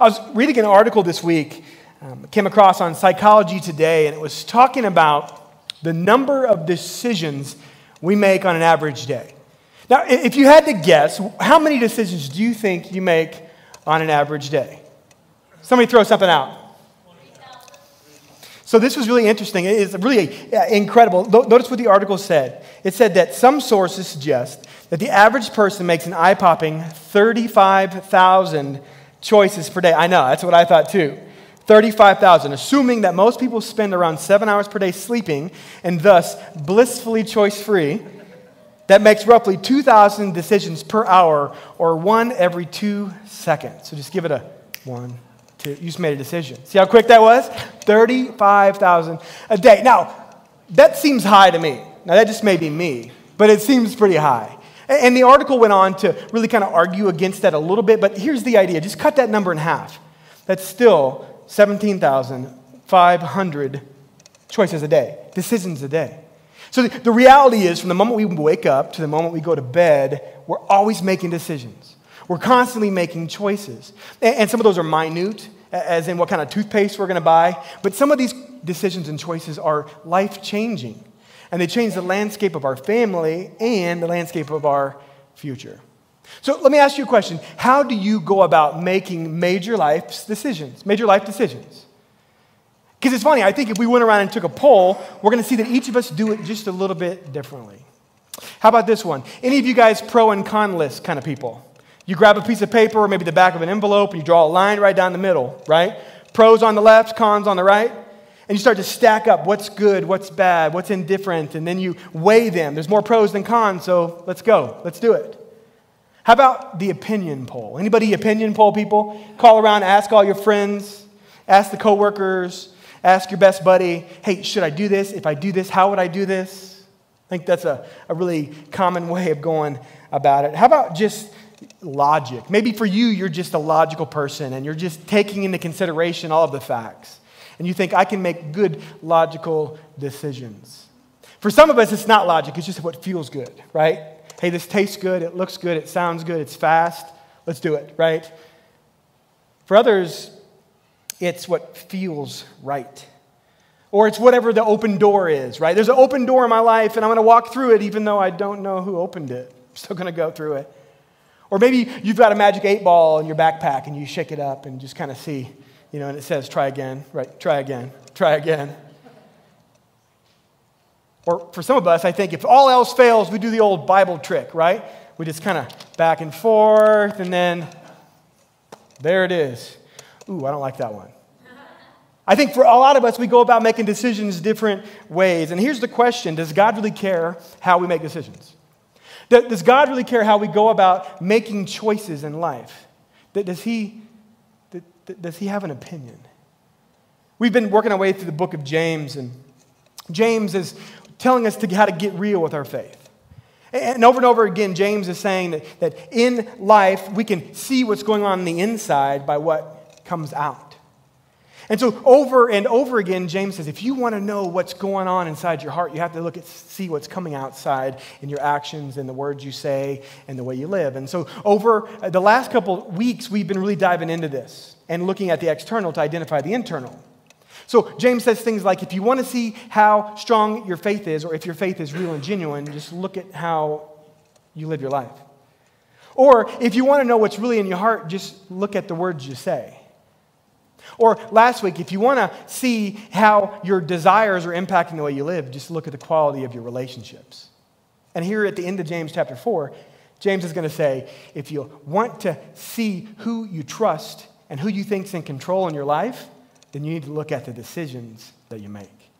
I was reading an article this week, um, came across on Psychology Today, and it was talking about the number of decisions we make on an average day. Now, if you had to guess, how many decisions do you think you make on an average day? Somebody throw something out. So this was really interesting. It is really incredible. Notice what the article said. It said that some sources suggest that the average person makes an eye-popping 35,000 choices per day. I know, that's what I thought too. 35,000, assuming that most people spend around seven hours per day sleeping and thus blissfully choice free. That makes roughly 2,000 decisions per hour or one every two seconds. So just give it a one, two. You just made a decision. See how quick that was? 35,000 a day. Now, that seems high to me. Now, that just may be me, but it seems pretty high. And the article went on to really kind of argue against that a little bit, but here's the idea just cut that number in half. That's still 17,500 choices a day, decisions a day. So the, the reality is, from the moment we wake up to the moment we go to bed, we're always making decisions. We're constantly making choices. And, and some of those are minute, as in what kind of toothpaste we're going to buy, but some of these decisions and choices are life changing and they change the landscape of our family and the landscape of our future. So let me ask you a question. How do you go about making major life decisions? Major life decisions. Because it's funny, I think if we went around and took a poll, we're going to see that each of us do it just a little bit differently. How about this one? Any of you guys pro and con list kind of people? You grab a piece of paper or maybe the back of an envelope and you draw a line right down the middle, right? Pros on the left, cons on the right and you start to stack up what's good, what's bad, what's indifferent, and then you weigh them. There's more pros than cons, so let's go. Let's do it. How about the opinion poll? Anybody opinion poll people? Call around, ask all your friends, ask the coworkers, ask your best buddy, hey, should I do this? If I do this, how would I do this? I think that's a, a really common way of going about it. How about just logic? Maybe for you, you're just a logical person and you're just taking into consideration all of the facts and you think, I can make good, logical decisions. For some of us, it's not logic, it's just what feels good, right? Hey, this tastes good, it looks good, it sounds good, it's fast, let's do it, right? For others, it's what feels right. Or it's whatever the open door is, right? There's an open door in my life, and I'm going to walk through it even though I don't know who opened it. I'm still going to go through it. Or maybe you've got a magic eight ball in your backpack and you shake it up and just kind of see you know, and it says, try again, right? Try again, try again. Or for some of us, I think if all else fails, we do the old Bible trick, right? We just kind of back and forth, and then there it is. Ooh, I don't like that one. I think for a lot of us, we go about making decisions different ways. And here's the question Does God really care how we make decisions? Does God really care how we go about making choices in life? Does He does he have an opinion? We've been working our way through the book of James, and James is telling us to, how to get real with our faith. And over and over again, James is saying that, that in life, we can see what's going on on the inside by what comes out. And so, over and over again, James says, if you want to know what's going on inside your heart, you have to look at, see what's coming outside in your actions and the words you say and the way you live. And so, over the last couple weeks, we've been really diving into this and looking at the external to identify the internal. So, James says things like if you want to see how strong your faith is, or if your faith is real and genuine, just look at how you live your life. Or if you want to know what's really in your heart, just look at the words you say. Or last week, if you want to see how your desires are impacting the way you live, just look at the quality of your relationships. And here at the end of James chapter 4, James is going to say if you want to see who you trust and who you think's in control in your life, then you need to look at the decisions that you make.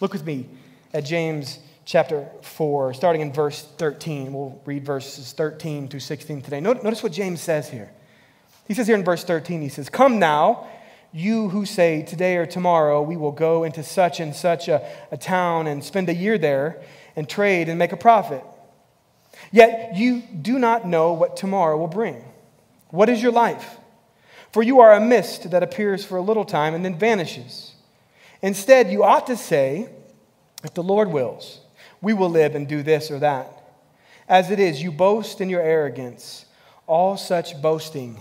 Look with me at James chapter 4, starting in verse 13. We'll read verses 13 through 16 today. Notice what James says here. He says here in verse 13, he says, Come now, you who say, Today or tomorrow we will go into such and such a, a town and spend a year there and trade and make a profit. Yet you do not know what tomorrow will bring. What is your life? For you are a mist that appears for a little time and then vanishes. Instead, you ought to say, If the Lord wills, we will live and do this or that. As it is, you boast in your arrogance. All such boasting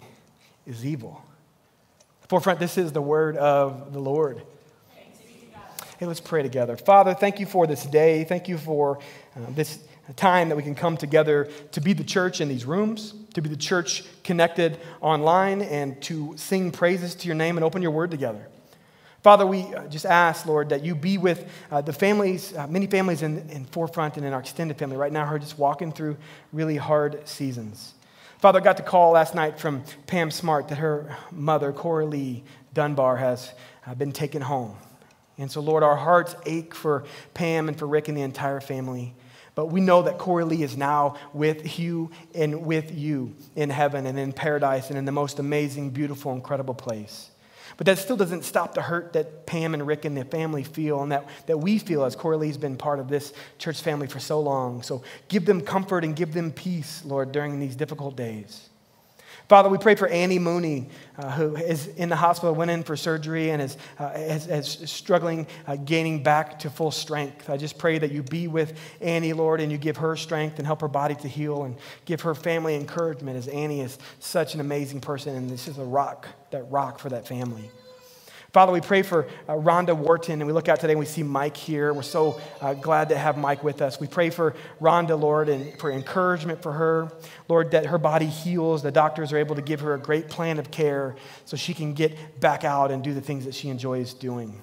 is evil. Forefront, this is the word of the Lord. Hey, let's pray together. Father, thank you for this day. Thank you for uh, this time that we can come together to be the church in these rooms, to be the church connected online, and to sing praises to your name and open your word together. Father, we uh, just ask, Lord, that you be with uh, the families, uh, many families in, in Forefront and in our extended family right now who are just walking through really hard seasons. Father, I got the call last night from Pam Smart that her mother, Coralie Dunbar, has uh, been taken home. And so, Lord, our hearts ache for Pam and for Rick and the entire family. But we know that Corey Lee is now with Hugh and with you in heaven and in paradise and in the most amazing, beautiful, incredible place. But that still doesn't stop the hurt that Pam and Rick and the family feel and that, that we feel as Corey Lee's been part of this church family for so long. So give them comfort and give them peace, Lord, during these difficult days. Father, we pray for Annie Mooney, uh, who is in the hospital, went in for surgery, and is, uh, is, is struggling, uh, gaining back to full strength. I just pray that you be with Annie, Lord, and you give her strength and help her body to heal and give her family encouragement, as Annie is such an amazing person, and this is a rock, that rock for that family. Father, we pray for uh, Rhonda Wharton, and we look out today and we see Mike here. We're so uh, glad to have Mike with us. We pray for Rhonda, Lord, and for encouragement for her. Lord, that her body heals. The doctors are able to give her a great plan of care so she can get back out and do the things that she enjoys doing.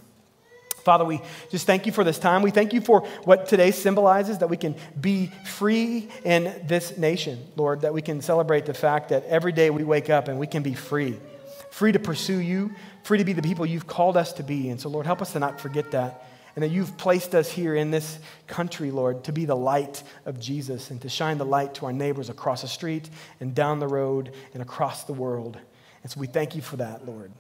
Father, we just thank you for this time. We thank you for what today symbolizes that we can be free in this nation, Lord, that we can celebrate the fact that every day we wake up and we can be free, free to pursue you, free to be the people you've called us to be. And so, Lord, help us to not forget that. And that you've placed us here in this country, Lord, to be the light of Jesus and to shine the light to our neighbors across the street and down the road and across the world. And so we thank you for that, Lord.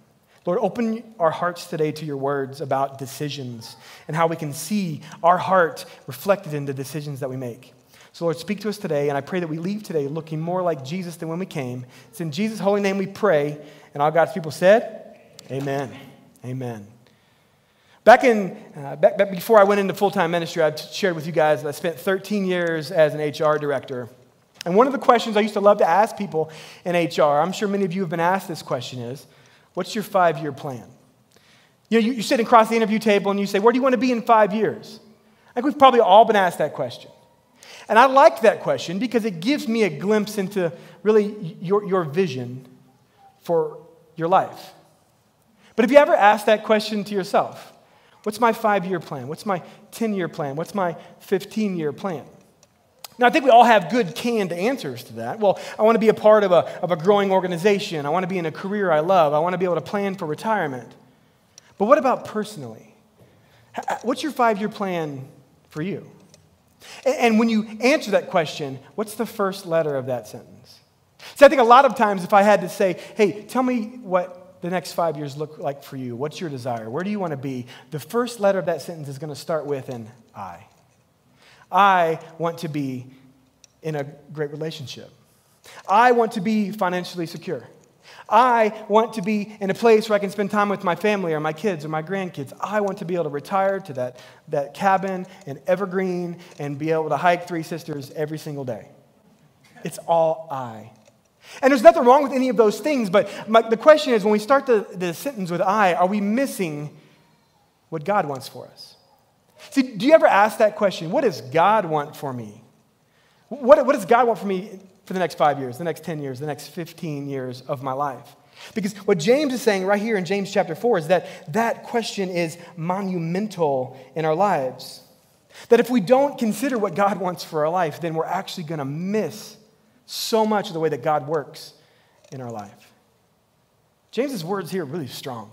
Lord, open our hearts today to your words about decisions and how we can see our heart reflected in the decisions that we make. So, Lord, speak to us today, and I pray that we leave today looking more like Jesus than when we came. It's in Jesus' holy name we pray. And all God's people said, Amen. Amen. Back in, uh, back, back before I went into full time ministry, I shared with you guys that I spent 13 years as an HR director. And one of the questions I used to love to ask people in HR, I'm sure many of you have been asked this question is, what's your five year plan? You know, you, you're sitting across the interview table and you say, where do you want to be in five years? I think we've probably all been asked that question. And I like that question because it gives me a glimpse into really your, your vision for your life. But have you ever asked that question to yourself? What's my five year plan? What's my 10 year plan? What's my 15 year plan? Now, I think we all have good canned answers to that. Well, I want to be a part of a, of a growing organization. I want to be in a career I love. I want to be able to plan for retirement. But what about personally? What's your five year plan for you? And when you answer that question, what's the first letter of that sentence? See, I think a lot of times if I had to say, hey, tell me what the next five years look like for you? What's your desire? Where do you want to be? The first letter of that sentence is going to start with an I. I want to be in a great relationship. I want to be financially secure. I want to be in a place where I can spend time with my family or my kids or my grandkids. I want to be able to retire to that, that cabin in Evergreen and be able to hike Three Sisters every single day. It's all I. And there's nothing wrong with any of those things, but my, the question is when we start the, the sentence with I, are we missing what God wants for us? See, do you ever ask that question? What does God want for me? What, what does God want for me for the next five years, the next 10 years, the next 15 years of my life? Because what James is saying right here in James chapter 4 is that that question is monumental in our lives. That if we don't consider what God wants for our life, then we're actually going to miss so much of the way that God works in our life. James's words here are really strong.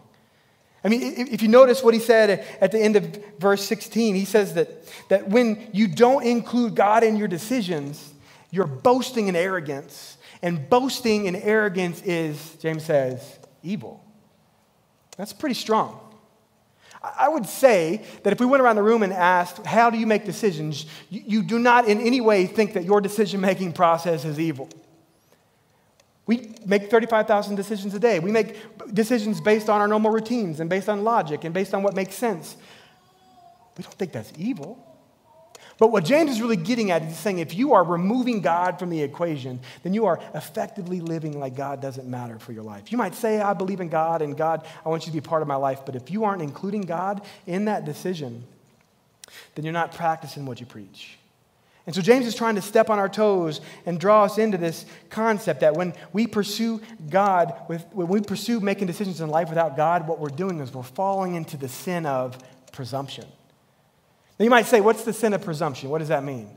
I mean, if you notice what he said at the end of verse 16, he says that, that when you don't include God in your decisions, you're boasting in arrogance. And boasting in arrogance is, James says, evil. That's pretty strong. I would say that if we went around the room and asked, How do you make decisions? you, do not in any way think that your decision making process is evil. We make 35,000 decisions a day. We make decisions based on our normal routines and based on logic and based on what makes sense. We don't think that's evil. But what James is really getting at is saying if you are removing God from the equation, then you are effectively living like God doesn't matter for your life. You might say, I believe in God and God, I want you to be part of my life. But if you aren't including God in that decision, then you're not practicing what you preach. And so James is trying to step on our toes and draw us into this concept that when we pursue God, with, when we pursue making decisions in life without God, what we're doing is we're falling into the sin of presumption. Now you might say, what's the sin of presumption? What does that mean?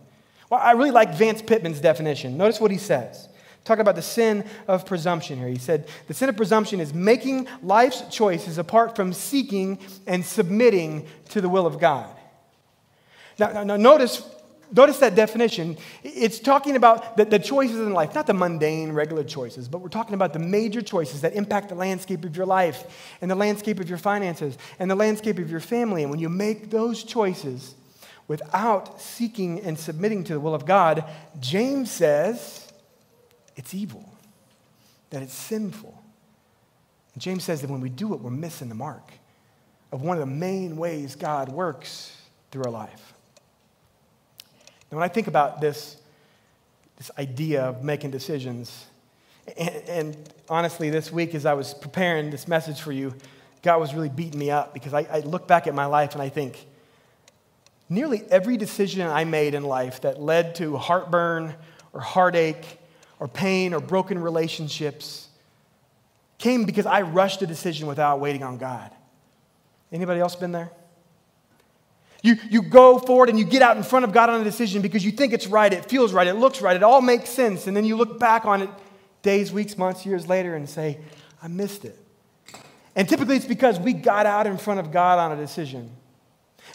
Well, I really like Vance Pitman's definition. Notice what he says. Talking about the sin of presumption here. He said, the sin of presumption is making life's choices apart from seeking and submitting to the will of God. Now, now notice, notice that definition. It's talking about the, the choices in life, not the mundane, regular choices, but we're talking about the major choices that impact the landscape of your life and the landscape of your finances and the landscape of your family. And when you make those choices, without seeking and submitting to the will of God, James says it's evil, that it's sinful. And James says that when we do it, we're missing the mark of one of the main ways God works through our life. When I think about this, this idea of making decisions, and, and, honestly, this week as I was preparing this message for you, God was really beating me up because I, I look back at my life and I think, nearly every decision I made in life that led to heartburn or heartache or pain or broken relationships came because I rushed a decision without waiting on God. Anybody else been there? You, you go forward and you get out in front of God on a decision because you think it's right, it feels right, it looks right, it all makes sense. And then you look back on it days, weeks, months, years later and say, I missed it. And typically it's because we got out in front of God on a decision.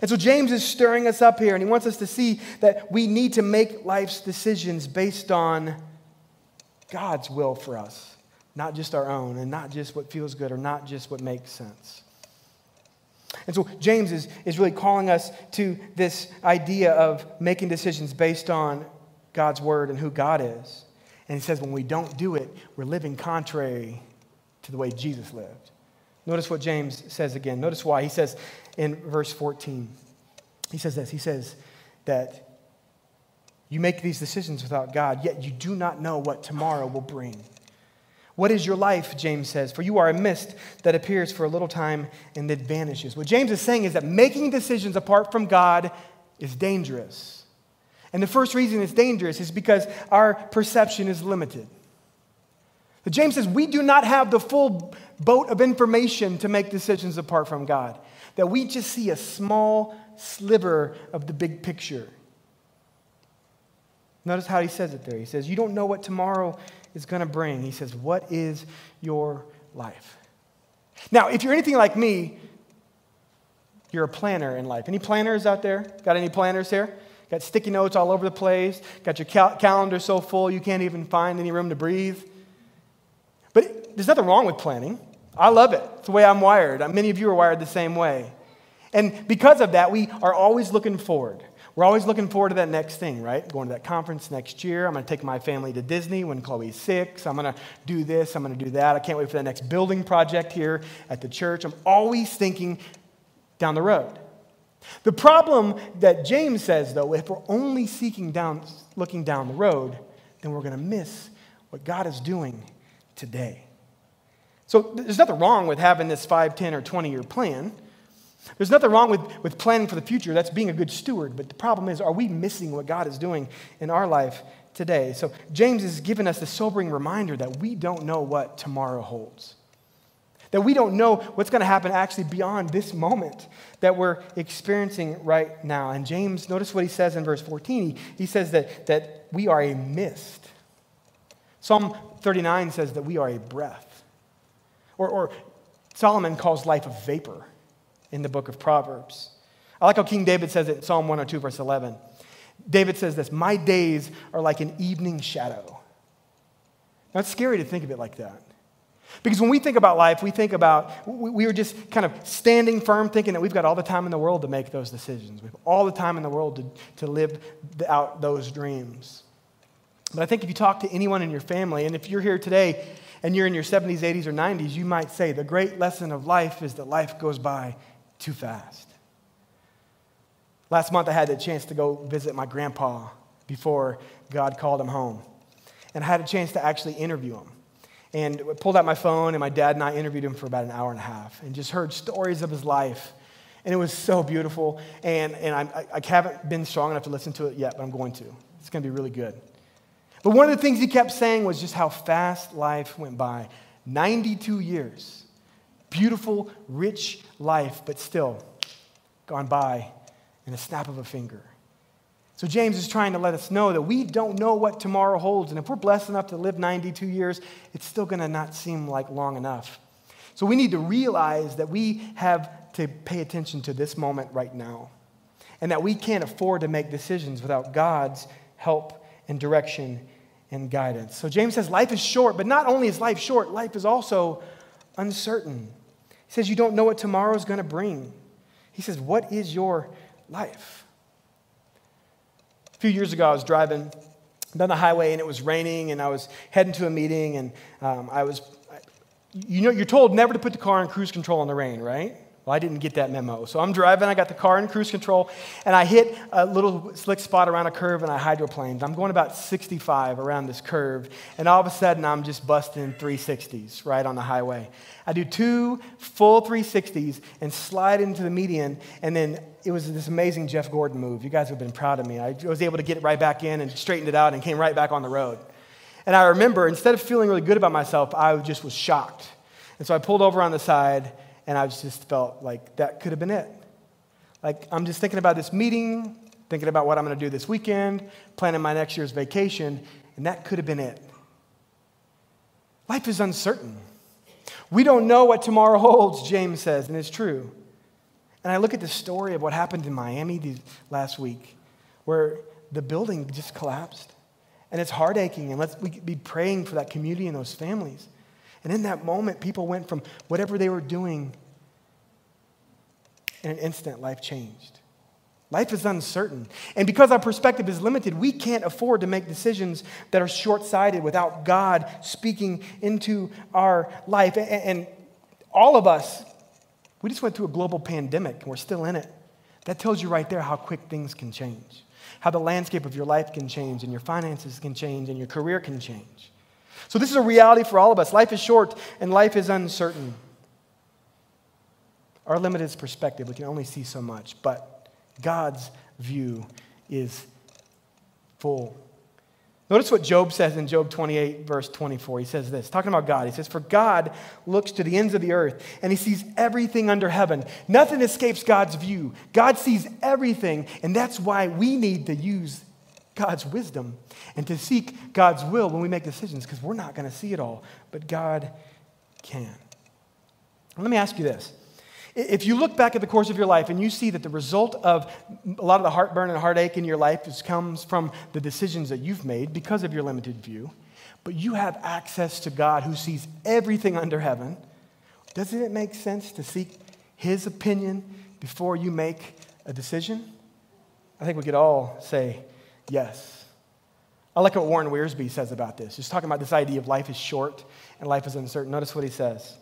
And so James is stirring us up here, and he wants us to see that we need to make life's decisions based on God's will for us, not just our own, and not just what feels good or not just what makes sense. And so James is, is really calling us to this idea of making decisions based on God's word and who God is. And he says when we don't do it, we're living contrary to the way Jesus lived. Notice what James says again. Notice why. He says in verse 14, he says this. He says that you make these decisions without God, yet you do not know what tomorrow will bring. What is your life, James says? For you are a mist that appears for a little time and then vanishes. What James is saying is that making decisions apart from God is dangerous. And the first reason it's dangerous is because our perception is limited. But James says we do not have the full boat of information to make decisions apart from God, that we just see a small sliver of the big picture. Notice how he says it there. He says, You don't know what tomorrow is going to bring. He says, What is your life? Now, if you're anything like me, you're a planner in life. Any planners out there? Got any planners here? Got sticky notes all over the place. Got your cal- calendar so full you can't even find any room to breathe. But there's nothing wrong with planning. I love it. It's the way I'm wired. Many of you are wired the same way. And because of that, we are always looking forward. We're always looking forward to that next thing, right? Going to that conference next year. I'm going to take my family to Disney when Chloe's six. I'm going to do this. I'm going to do that. I can't wait for the next building project here at the church. I'm always thinking down the road. The problem that James says, though, if we're only seeking down, looking down the road, then we're going to miss what God is doing today. So there's nothing wrong with having this 5, 10, or 20 year plan. There's nothing wrong with, with planning for the future. That's being a good steward. But the problem is, are we missing what God is doing in our life today? So James is giving us a sobering reminder that we don't know what tomorrow holds. That we don't know what's going to happen actually beyond this moment that we're experiencing right now. And James, notice what he says in verse 14. He, he says that, that we are a mist. Psalm 39 says that we are a breath. Or, or Solomon calls life a vapor in the book of Proverbs. I like how King David says it in Psalm 102, verse 11. David says this My days are like an evening shadow. Now, it's scary to think of it like that. Because when we think about life, we think about, we are just kind of standing firm thinking that we've got all the time in the world to make those decisions. We have all the time in the world to, to live out those dreams. But I think if you talk to anyone in your family, and if you're here today and you're in your 70s, 80s, or 90s, you might say the great lesson of life is that life goes by too fast. Last month, I had the chance to go visit my grandpa before God called him home. And I had a chance to actually interview him. And I pulled out my phone, and my dad and I interviewed him for about an hour and a half and just heard stories of his life. And it was so beautiful. And, and I, I haven't been strong enough to listen to it yet, but I'm going to. It's going to be really good. But one of the things he kept saying was just how fast life went by 92 years. Beautiful, rich life, but still gone by in a snap of a finger. So, James is trying to let us know that we don't know what tomorrow holds. And if we're blessed enough to live 92 years, it's still going to not seem like long enough. So, we need to realize that we have to pay attention to this moment right now and that we can't afford to make decisions without God's help and direction and guidance. So, James says life is short, but not only is life short, life is also uncertain. Says you don't know what tomorrow is going to bring. He says, What is your life? A few years ago, I was driving down the highway and it was raining and I was heading to a meeting and um, I was, you know, you're told never to put the car in cruise control in the rain, right? Well, I didn't get that memo. So I'm driving, I got the car in cruise control, and I hit a little slick spot around a curve and I hydroplaned. I'm going about 65 around this curve, and all of a sudden I'm just busting 360s right on the highway. I do two full 360s and slide into the median, and then it was this amazing Jeff Gordon move. You guys have been proud of me. I was able to get it right back in and straightened it out and came right back on the road. And I remember, instead of feeling really good about myself, I just was shocked. And so I pulled over on the side and I just felt like that could have been it. Like, I'm just thinking about this meeting, thinking about what I'm going to do this weekend, planning my next year's vacation, and that could have been it. Life is uncertain. We don't know what tomorrow holds, James says, and it's true. And I look at the story of what happened in Miami last week, where the building just collapsed. And it's heart aching, and let's we be praying for that community and those families. And in that moment, people went from whatever they were doing, in an instant, life changed. Life is uncertain. And because our perspective is limited, we can't afford to make decisions that are short sighted without God speaking into our life. And all of us, we just went through a global pandemic and we're still in it. That tells you right there how quick things can change, how the landscape of your life can change, and your finances can change, and your career can change. So, this is a reality for all of us. Life is short and life is uncertain. Our limited perspective, we can only see so much, but God's view is full. Notice what Job says in Job 28, verse 24. He says this, talking about God. He says, For God looks to the ends of the earth and he sees everything under heaven. Nothing escapes God's view. God sees everything, and that's why we need to use God's wisdom and to seek God's will when we make decisions because we're not going to see it all, but God can. Let me ask you this. If you look back at the course of your life and you see that the result of a lot of the heartburn and heartache in your life is, comes from the decisions that you've made because of your limited view, but you have access to God who sees everything under heaven, doesn't it make sense to seek His opinion before you make a decision? I think we could all say, Yes. I like what Warren Wiersbe says about this. He's talking about this idea of life is short and life is uncertain. Notice what he says.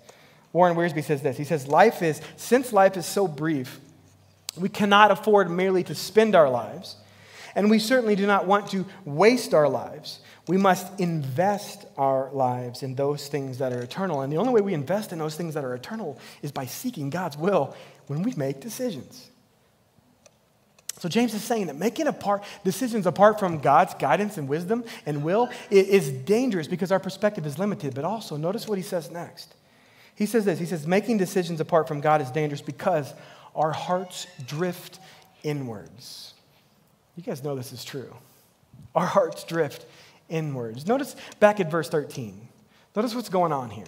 Warren Wiersbe says this. He says, Life is, since life is so brief, we cannot afford merely to spend our lives, and we certainly do not want to waste our lives. We must invest our lives in those things that are eternal. And the only way we invest in those things that are eternal is by seeking God's will when we make decisions. So James is saying that making apart, decisions apart from God's guidance and wisdom and will is dangerous because our perspective is limited. But also, notice what he says next. He says this He says, making decisions apart from God is dangerous because our hearts drift inwards. You guys know this is true. Our hearts drift inwards. Notice back at verse 13. Notice what's going on here.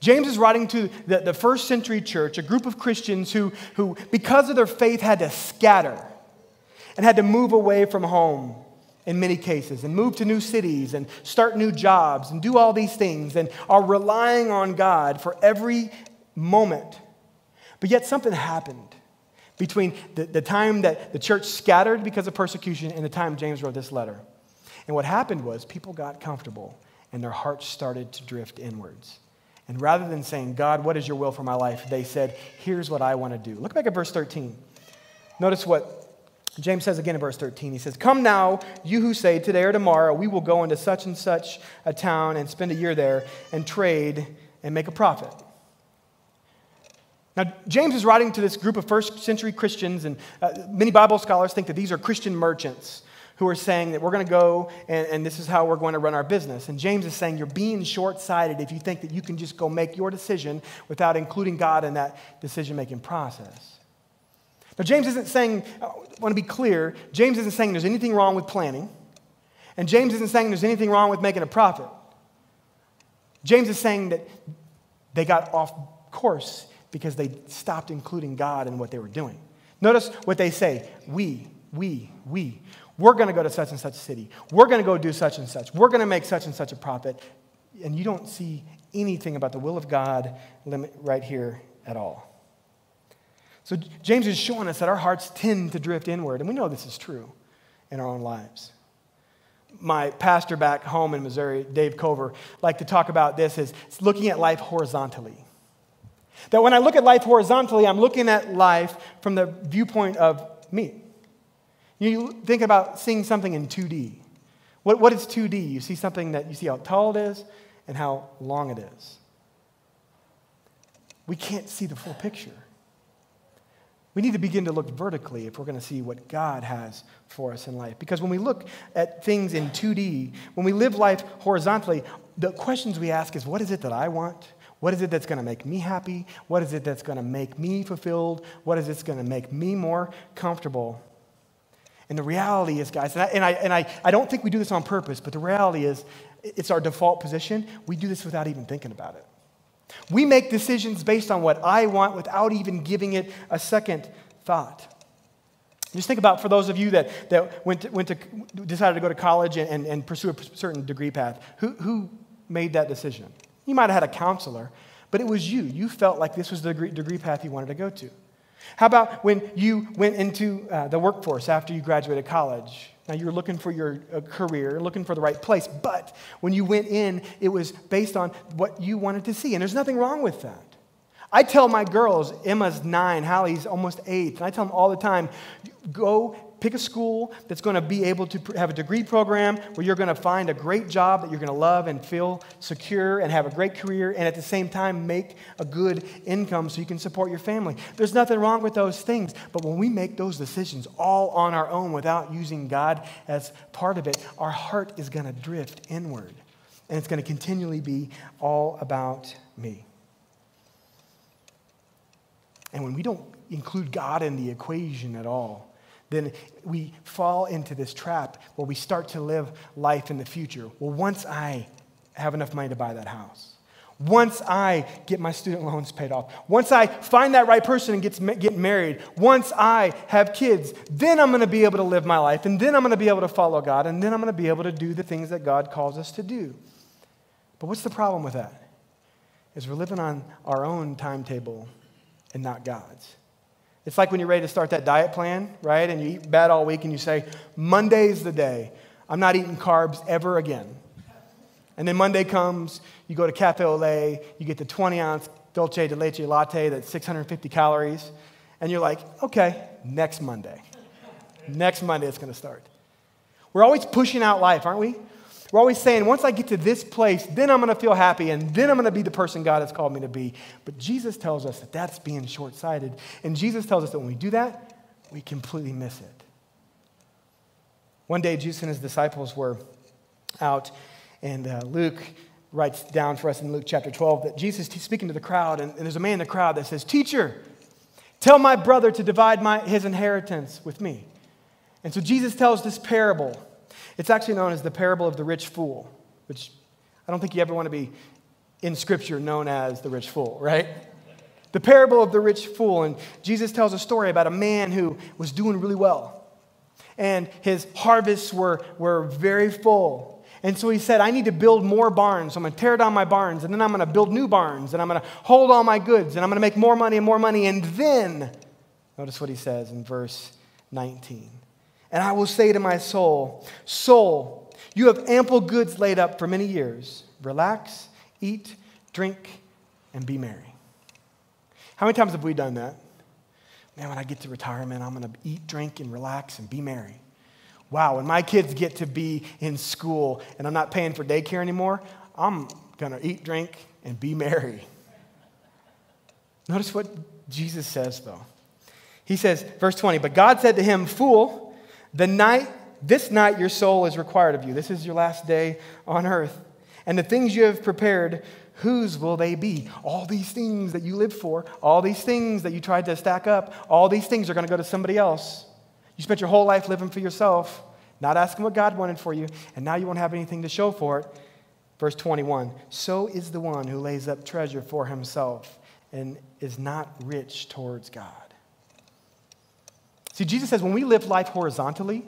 James is writing to the, the first century church, a group of Christians who, who, because of their faith, had to scatter and had to move away from home in many cases and move to new cities and start new jobs and do all these things and are relying on God for every moment. But yet something happened between the, the time that the church scattered because of persecution and the time James wrote this letter. And what happened was people got comfortable and their hearts started to drift inwards. And rather than saying, God, what is your will for my life? They said, Here's what I want to do. Look back at verse 13. Notice what James says again in verse 13, he says, Come now, you who say, Today or tomorrow we will go into such and such a town and spend a year there and trade and make a profit. Now, James is writing to this group of first century Christians, and uh, many Bible scholars think that these are Christian merchants who are saying that we're going to go and, and, this is how we're going to run our business. And James is saying you're being short sighted if you think that you can just go make your decision without including God in that decision making process. Now, James isn't saying, uh, I want to be clear, James isn't saying there's anything wrong with planning, and James isn't saying there's anything wrong with making a profit. James is saying that they got off course because they stopped including God in what they were doing. Notice what they say we, we, we. We're going to go to such and such city. We're going to go do such and such. We're going to make such and such a profit. And you don't see anything about the will of God right here at all. So James is showing us that our hearts tend to drift inward, and we know this is true in our own lives. My pastor back home in Missouri, Dave Cover, liked to talk about this as looking at life horizontally. That when I look at life horizontally, I'm looking at life from the viewpoint of me. You think about seeing something in 2D. What, what is 2D? You see something that you see how tall it is and how long it is. We can't see the full picture. We need to begin to look vertically if we're going to see what God has for us in life. Because when we look at things in 2D, when we live life horizontally, the questions we ask is what is it that I want? What is it that's going to make me happy? What is it that's going to make me fulfilled? What is it that's going to make me more comfortable? And the reality is, guys, and, I, and, I, and I, don't think we do this on purpose, but the reality is it's our default position. We do this without even thinking about it. We make decisions based on what I want without even giving it a second thought. Just think about for those of you that, that went to, went to, decided to go to college and, and, and pursue a certain degree path, who, who made that decision? You might have had a counselor, but it was you. You felt like this was the degree, degree path you wanted to go to. How about when you went into uh, the workforce after you graduated college? Now, you were looking for your uh, career, looking for the right place, but when you went in, it was based on what you wanted to see. And there's nothing wrong with that. I tell my girls, Emma's nine, Hallie's almost eight, and I tell them all the time go Pick a school that's going to be able to have a degree program where you're going to find a great job that you're going to love and feel secure and have a great career and at the same time make a good income so you can support your family. There's nothing wrong with those things. But when we make those decisions all on our own without using God as part of it, our heart is going to drift inward and it's going to continually be all about me. And when we don't include God in the equation at all, then we fall into this trap where we start to live life in the future. Well, once I have enough money to buy that house, once I get my student loans paid off, once I find that right person and gets, get married, once I have kids, then I'm going to be able to live my life, and then I'm going to be able to follow God, and then I'm going to be able to do the things that God calls us to do. But what's the problem with that? Is we're living on our own timetable and not God's. It's like when you're ready to start that diet plan, right? And you eat bad all week and you say, Monday's the day. I'm not eating carbs ever again. And then Monday comes, you go to Cafe lait, you get the 20 ounce dulce de leche latte that's 650 calories, and you're like, okay, next Monday. next Monday it's gonna start. We're always pushing out life, aren't we? We're always saying, once I get to this place, then I'm going to feel happy and then I'm going to be the person God has called me to be. But Jesus tells us that that's being short sighted. And Jesus tells us that when we do that, we completely miss it. One day, Jesus and his disciples were out, and uh, Luke writes down for us in Luke chapter 12 that Jesus is speaking to the crowd, and, and there's a man in the crowd that says, Teacher, tell my brother to divide my, his inheritance with me. And so Jesus tells this parable it's actually known as the parable of the rich fool, which I don't think you ever want to be in Scripture known as the rich fool, right? The parable of the rich fool. And Jesus tells a story about a man who was doing really well. And his harvests were, were very full. And so he said, I need to build more barns. So I'm going to tear down my barns, and then I'm going to build new barns, and I'm going to hold all my goods, and I'm going to make more money and more money. And then, notice what he says in verse 19. And I will say to my soul, Soul, you have ample goods laid up for many years. Relax, eat, drink, and be merry. How many times have we done that? man, when I get to retirement, I'm going to eat, drink, and relax and be merry. Wow, when my kids get to be in school and I'm not paying for daycare anymore, I'm going to eat, drink, and be merry. Notice what Jesus says, though. He says, verse 20, but God said to him, Fool, the night, this night your soul is required of you. This is your last day on earth. And the things you have prepared, whose will they be? All these things that you lived for, all these things that you tried to stack up, all these things are going to go to somebody else. You spent your whole life living for yourself, not asking what God wanted for you, and now you won't have anything to show for it. Verse 21 So is the one who lays up treasure for himself and is not rich towards God. See, Jesus says when we live life horizontally,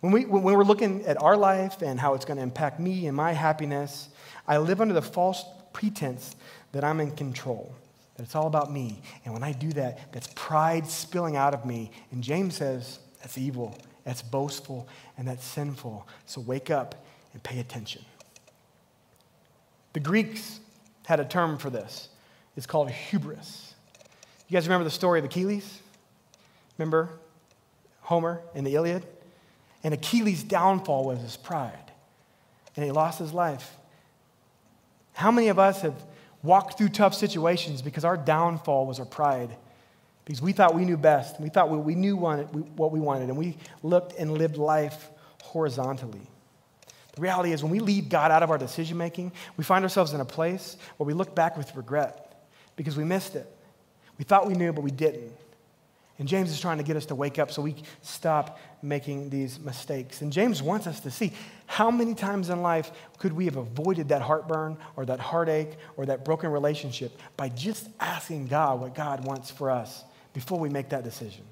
when, we, when we're looking at our life and how it's going to impact me and my happiness, I live under the false pretense that I'm in control, that it's all about me. And when I do that, that's pride spilling out of me. And James says that's evil, that's boastful, and that's sinful. So wake up and pay attention. The Greeks had a term for this. It's called hubris. You guys remember the story of Achilles? Remember Homer in the Iliad? And Achilles' downfall was his pride, and he lost his life. How many of us have walked through tough situations because our downfall was our pride? Because we thought we knew best. We thought we knew what we wanted, and we looked and lived life horizontally. The reality is, when we leave God out of our decision making, we find ourselves in a place where we look back with regret because we missed it. We thought we knew, but we didn't. And James is trying to get us to wake up so we stop making these mistakes. And James wants us to see how many times in life could we have avoided that heartburn or that heartache or that broken relationship by just asking God what God wants for us before we make that decision.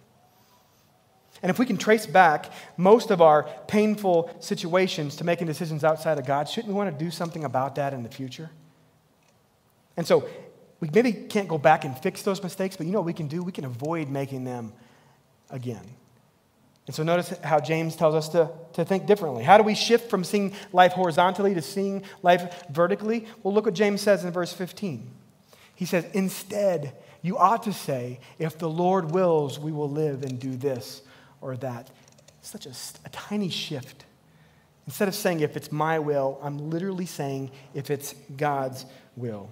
And if we can trace back most of our painful situations to making decisions outside of God, shouldn't we want to do something about that in the future? And so we maybe can't go back and fix those mistakes, but you know what we can do? We can avoid making them again. And so notice how James tells us to, to think differently. How do we shift from seeing life horizontally to seeing life vertically? Well, look what James says in verse 15. He says, Instead, you ought to say, If the Lord wills, we will live and do this or that. Such a, a tiny shift. Instead of saying, If it's my will, I'm literally saying, If it's God's will.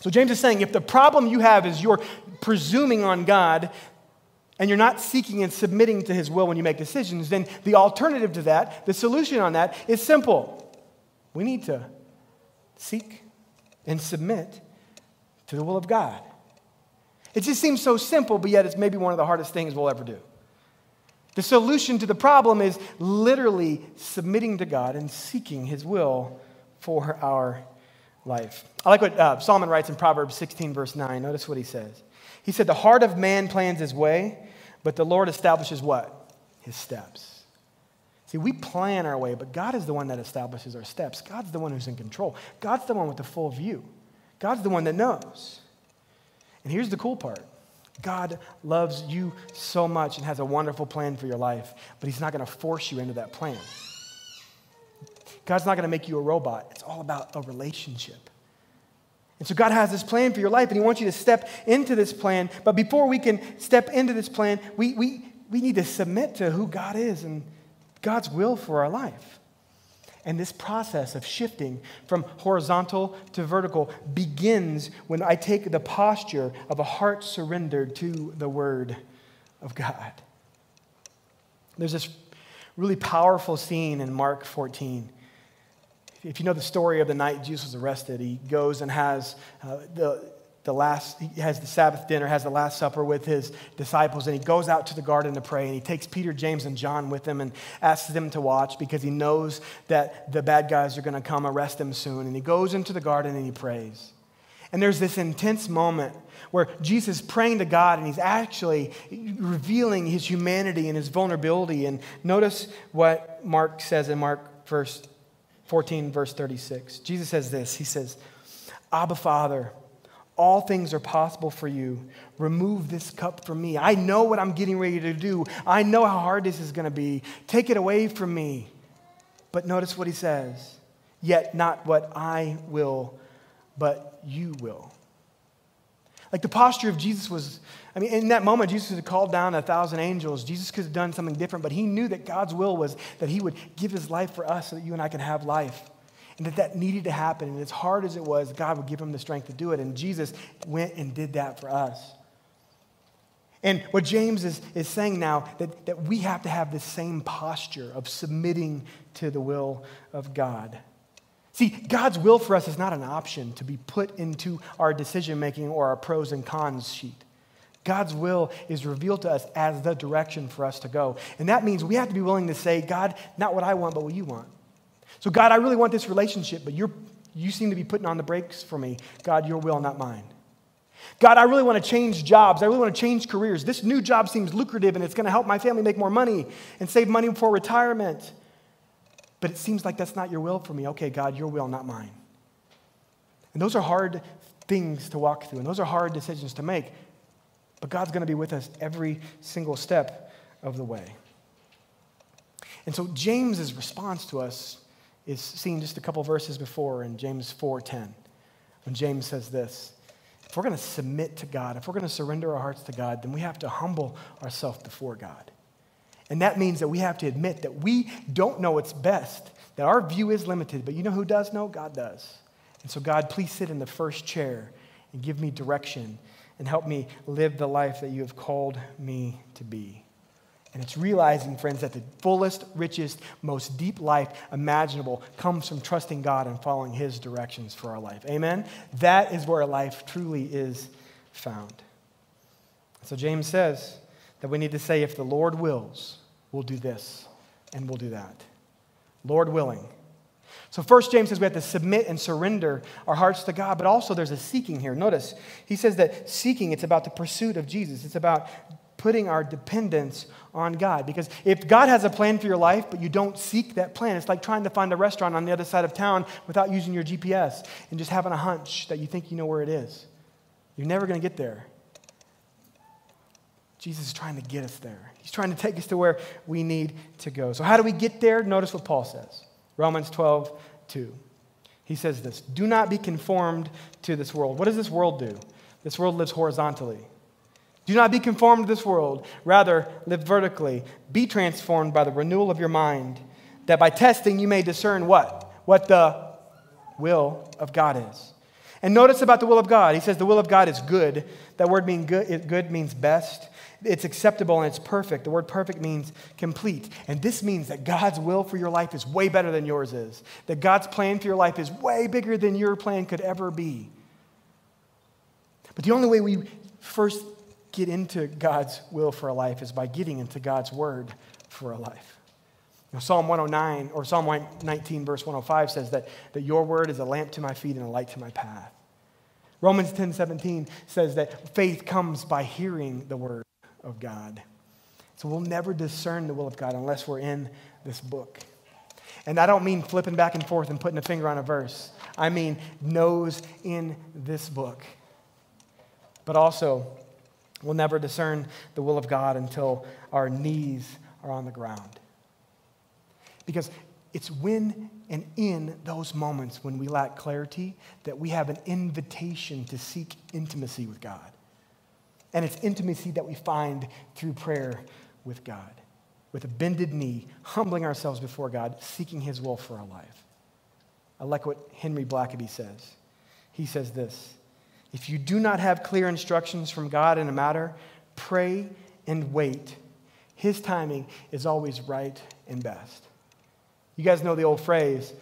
So James is saying if the problem you have is you're presuming on God and you're not seeking and submitting to his will when you make decisions, then the alternative to that, the solution on that is simple. We need to seek and submit to the will of God. It just seems so simple, but yet it's maybe one of the hardest things we'll ever do. The solution to the problem is literally submitting to God and seeking his will for our life. I like what uh, Solomon writes in Proverbs 16, verse 9. Notice what he says. He said, The heart of man plans his way, but the Lord establishes what? His steps. See, we plan our way, but God is the one that establishes our steps. God's the one who's in control. God's the one with the full view. God's the one that knows. And here's the cool part God loves you so much and has a wonderful plan for your life, but He's not going to force you into that plan. God's not going to make you a robot. It's all about a relationship. And so God has this plan for your life, and He wants you to step into this plan. But before we can step into this plan, we, we, we need to submit to who God is and God's will for our life. And this process of shifting from horizontal to vertical begins when I take the posture of a heart surrendered to the Word of God. There's this really powerful scene in Mark 14 if you know the story of the night Jesus was arrested, he goes and has uh, the, the last, he has the Sabbath dinner, has the Last Supper with his disciples, and he goes out to the garden to pray. And he takes Peter, James, and John with him and asks them to watch because he knows that the bad guys are going to come arrest him soon. And he goes into the garden and he prays. And there's this intense moment where Jesus is praying to God and he's actually revealing his humanity and his vulnerability. And notice what Mark says in Mark verse 14, verse 36. Jesus says this He says, Abba, Father, all things are possible for you. Remove this cup from me. I know what I'm getting ready to do. I know how hard this is going to be. Take it away from me. But notice what he says Yet not what I will, but you will. Like the posture of Jesus was, I mean, in that moment, Jesus had called down a thousand angels. Jesus could have done something different, but he knew that God's will was that he would give his life for us so that you and I can have life. And that that needed to happen. And as hard as it was, God would give him the strength to do it. And Jesus went and did that for us. And what James is, is saying now, that, that we have to have the same posture of submitting to the will of God. See, God's will for us is not an option to be put into our decision making or our pros and cons sheet. God's will is revealed to us as the direction for us to go. And that means we have to be willing to say, God, not what I want, but what you want. So, God, I really want this relationship, but you're, you seem to be putting on the brakes for me. God, your will, not mine. God, I really want to change jobs. I really want to change careers. This new job seems lucrative and it's going to help my family make more money and save money for retirement. But it seems like that's not your will for me. Okay, God, your will, not mine. And those are hard things to walk through, and those are hard decisions to make. But God's going to be with us every single step of the way. And so James's response to us is seen just a couple verses before in James 4:10. When James says this, if we're going to submit to God, if we're going to surrender our hearts to God, then we have to humble ourselves before God. And that means that we have to admit that we don't know what's best, that our view is limited, but you know who does know? God does. And so, God, please sit in the first chair and give me direction and help me live the life that you have called me to be. And it's realizing, friends, that the fullest, richest, most deep life imaginable comes from trusting God and following His directions for our life. Amen? That is where life truly is found. So James says, that we need to say, if the Lord wills, we'll do this and we'll do that. Lord willing. So, first, James says we have to submit and surrender our hearts to God, but also there's a seeking here. Notice, he says that seeking, it's about the pursuit of Jesus. It's about putting our dependence on God. Because if God has a plan for your life, but you don't seek that plan, it's like trying to find a restaurant on the other side of town without using your GPS and just having a hunch that you think you know where it is. You're never going to get there. Jesus is trying to get us there. He's trying to take us to where we need to go. So, how do we get there? Notice what Paul says Romans 12, 2. He says this Do not be conformed to this world. What does this world do? This world lives horizontally. Do not be conformed to this world. Rather, live vertically. Be transformed by the renewal of your mind, that by testing you may discern what? What the will of God is. And notice about the will of God. He says the will of God is good. That word mean good, good means best. It's acceptable and it's perfect. The word perfect means complete. And this means that God's will for your life is way better than yours is. That God's plan for your life is way bigger than your plan could ever be. But the only way we first get into God's will for a life is by getting into God's word for a life. Psalm 109 or Psalm 19, verse 105 says that, that your word is a lamp to my feet and a light to my path. Romans 10 17 says that faith comes by hearing the word of God. So we'll never discern the will of God unless we're in this book. And I don't mean flipping back and forth and putting a finger on a verse. I mean nose in this book. But also, we'll never discern the will of God until our knees are on the ground. Because it's when and in those moments when we lack clarity that we have an invitation to seek intimacy with God. And it's intimacy that we find through prayer with God, with a bended knee, humbling ourselves before God, seeking His will for our life. I like what Henry Blackaby says. He says this If you do not have clear instructions from God in a matter, pray and wait. His timing is always right and best. You guys know the old phrase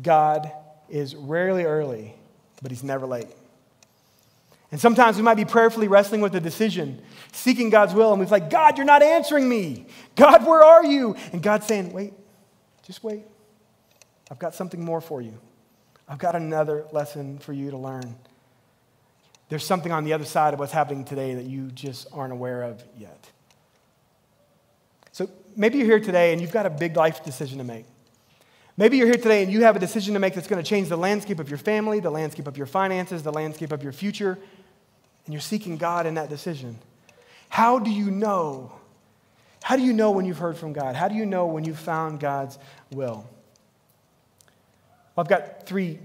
God is rarely early, but He's never late. And sometimes we might be prayerfully wrestling with a decision, seeking God's will, and we're like, God, you're not answering me. God, where are you? And God's saying, wait, just wait. I've got something more for you. I've got another lesson for you to learn. There's something on the other side of what's happening today that you just aren't aware of yet. So maybe you're here today and you've got a big life decision to make. Maybe you're here today and you have a decision to make that's going to change the landscape of your family, the landscape of your finances, the landscape of your future and you're seeking God in that decision. How do you know? How do you know when you've heard from God? How do you know when you've found God's will? Well, I've got three,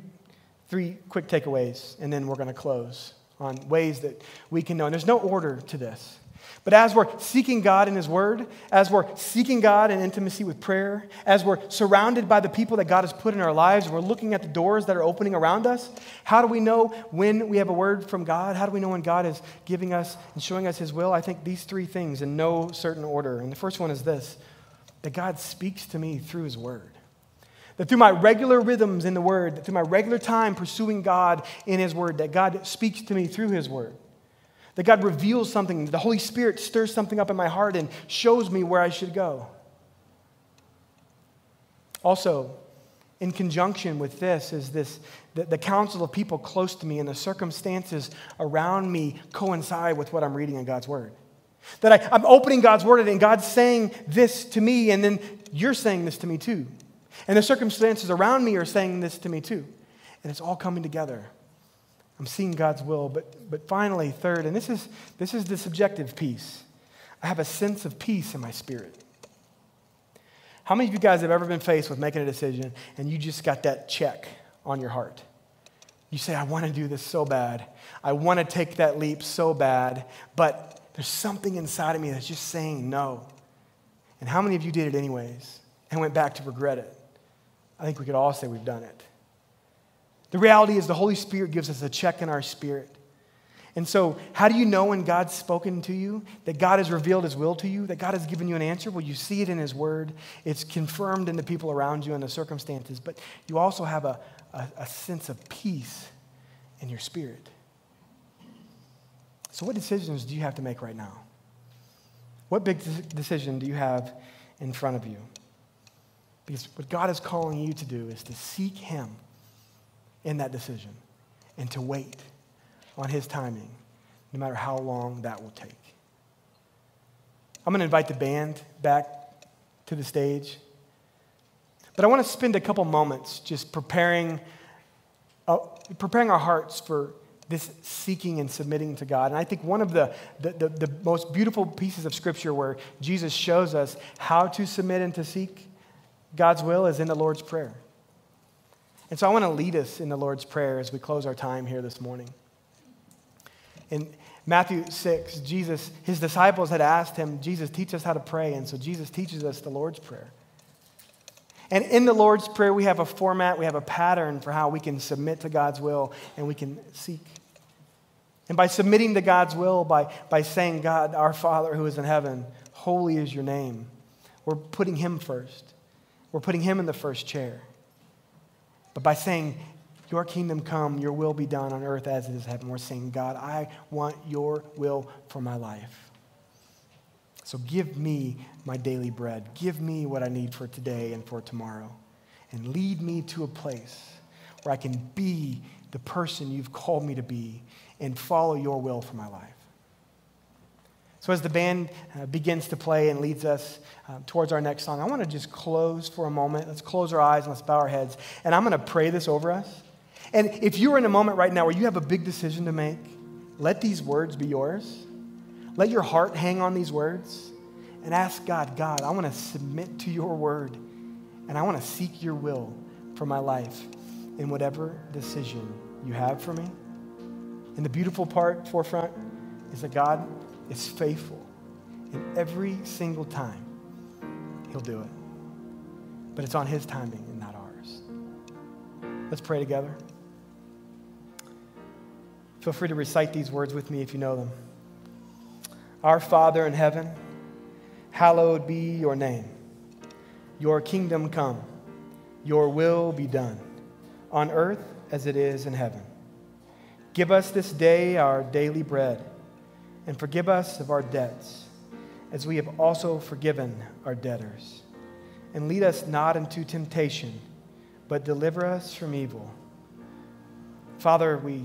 three quick takeaways, and then we're going to close on ways that we can know. And there's no order to this. But as we're seeking God in His Word, as we're seeking God in intimacy with prayer, as we're surrounded by the people that God has put in our lives, we're looking at the doors that are opening around us, how do we know when we have a word from God? How do we know when God is giving us and showing us His will? I think these three things in no certain order. And the first one is this that God speaks to me through His Word. That through my regular rhythms in the Word, that through my regular time pursuing God in His Word, that God speaks to me through His Word. That God reveals something, the Holy Spirit stirs something up in my heart and shows me where I should go. Also, in conjunction with this, is this the, the counsel of people close to me and the circumstances around me coincide with what I'm reading in God's Word. That I, I'm opening God's Word and God's saying this to me, and then you're saying this to me too. And the circumstances around me are saying this to me too. And it's all coming together. I'm seeing God's will. But, but finally, third, and this is, this is the subjective piece I have a sense of peace in my spirit. How many of you guys have ever been faced with making a decision and you just got that check on your heart? You say, I want to do this so bad. I want to take that leap so bad, but there's something inside of me that's just saying no. And how many of you did it anyways and went back to regret it? I think we could all say we've done it. The reality is, the Holy Spirit gives us a check in our spirit. And so, how do you know when God's spoken to you, that God has revealed His will to you, that God has given you an answer? Well, you see it in His Word, it's confirmed in the people around you and the circumstances, but you also have a, a, a sense of peace in your spirit. So, what decisions do you have to make right now? What big decision do you have in front of you? Because what God is calling you to do is to seek Him in that decision and to wait on His timing, no matter how long that will take. I'm going to invite the band back to the stage. But I want to spend a couple moments just preparing, uh, preparing our hearts for this seeking and submitting to God. And I think one of the, the, the, the most beautiful pieces of Scripture where Jesus shows us how to submit and to seek God's will is in the Lord's Prayer. And so I want to lead us in the Lord's Prayer as we close our time here this morning. In Matthew 6, Jesus, his disciples had asked him, Jesus, teach us how to pray. And so Jesus teaches us the Lord's Prayer. And in the Lord's Prayer, we have a format, we have a pattern for how we can submit to God's will and we can seek. And by submitting to God's will, by, by saying, God, our Father who is in heaven, holy is your name, we're putting Him first. We're putting Him in the first chair. But by saying, Your kingdom come, your will be done on earth as it is heaven, we're saying, God, I want your will for my life. So give me my daily bread. Give me what I need for today and for tomorrow. And lead me to a place where I can be the person you've called me to be and follow your will for my life. So, as the band uh, begins to play and leads us uh, towards our next song, I want to just close for a moment. Let's close our eyes and let's bow our heads. And I'm going to pray this over us. And if you're in a moment right now where you have a big decision to make, let these words be yours. Let your heart hang on these words and ask God, God, I want to submit to your word and I want to seek your will for my life in whatever decision you have for me. And the beautiful part, forefront, is that God is faithful. And every single time, He'll do it. But it's on His timing and not ours. Let's pray together. Feel free to recite these words with me if you know them. Our Father in heaven, hallowed be your name. Your kingdom come, your will be done, on earth as it is in heaven. Give us this day our daily bread and forgive us of our debts, as we have also forgiven our debtors. And lead us not into temptation, but deliver us from evil. Father, we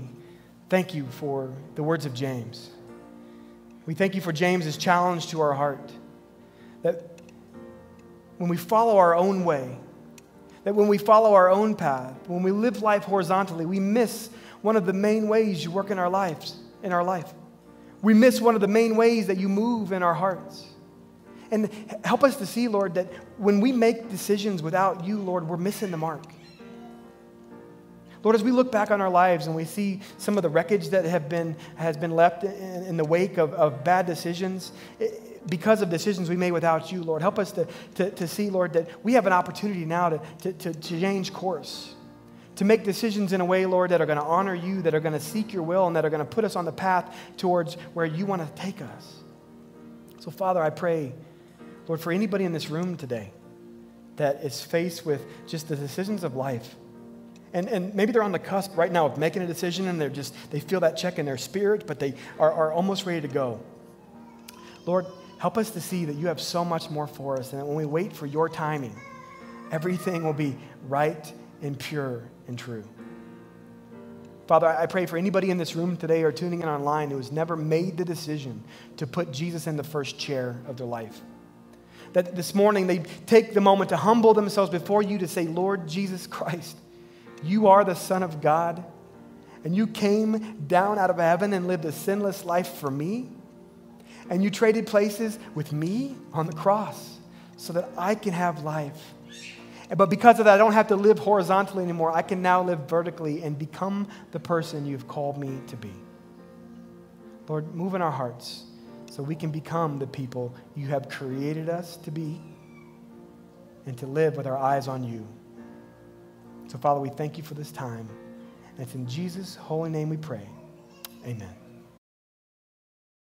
thank you for the words of James. We thank you for James's challenge to our heart that when we follow our own way, that when we follow our own path, when we live life horizontally, we miss one of the main ways you work in our lives, in our life. We miss one of the main ways that you move in our hearts. And help us to see, Lord, that when we make decisions without you, Lord, we're missing the mark. Lord, as we look back on our lives and we see some of the wreckage that have been, has been left in, in the wake of, of bad decisions, because of decisions we made without you, Lord, help us to, to, to see, Lord, that we have an opportunity now to, to, to, to change course, to make decisions in a way, Lord, that are going to honor you, that are going to seek your will, and that are going to put us on the path towards where you want to take us. So, Father, I pray, Lord, for anybody in this room today that is faced with just the decisions of life. And, and maybe they're on the cusp right now of making a decision and they're just, they feel that check in their spirit, but they are, are almost ready to go. Lord, help us to see that you have so much more for us and that when we wait for your timing, everything will be right and pure and true. Father, I pray for anybody in this room today or tuning in online who has never made the decision to put Jesus in the first chair of their life. That this morning they take the moment to humble themselves before you to say, Lord Jesus Christ, you are the Son of God, and you came down out of heaven and lived a sinless life for me, and you traded places with me on the cross so that I can have life. But because of that, I don't have to live horizontally anymore. I can now live vertically and become the person you've called me to be. Lord, move in our hearts so we can become the people you have created us to be and to live with our eyes on you. So, Father, we thank you for this time. And it's in Jesus' holy name we pray. Amen.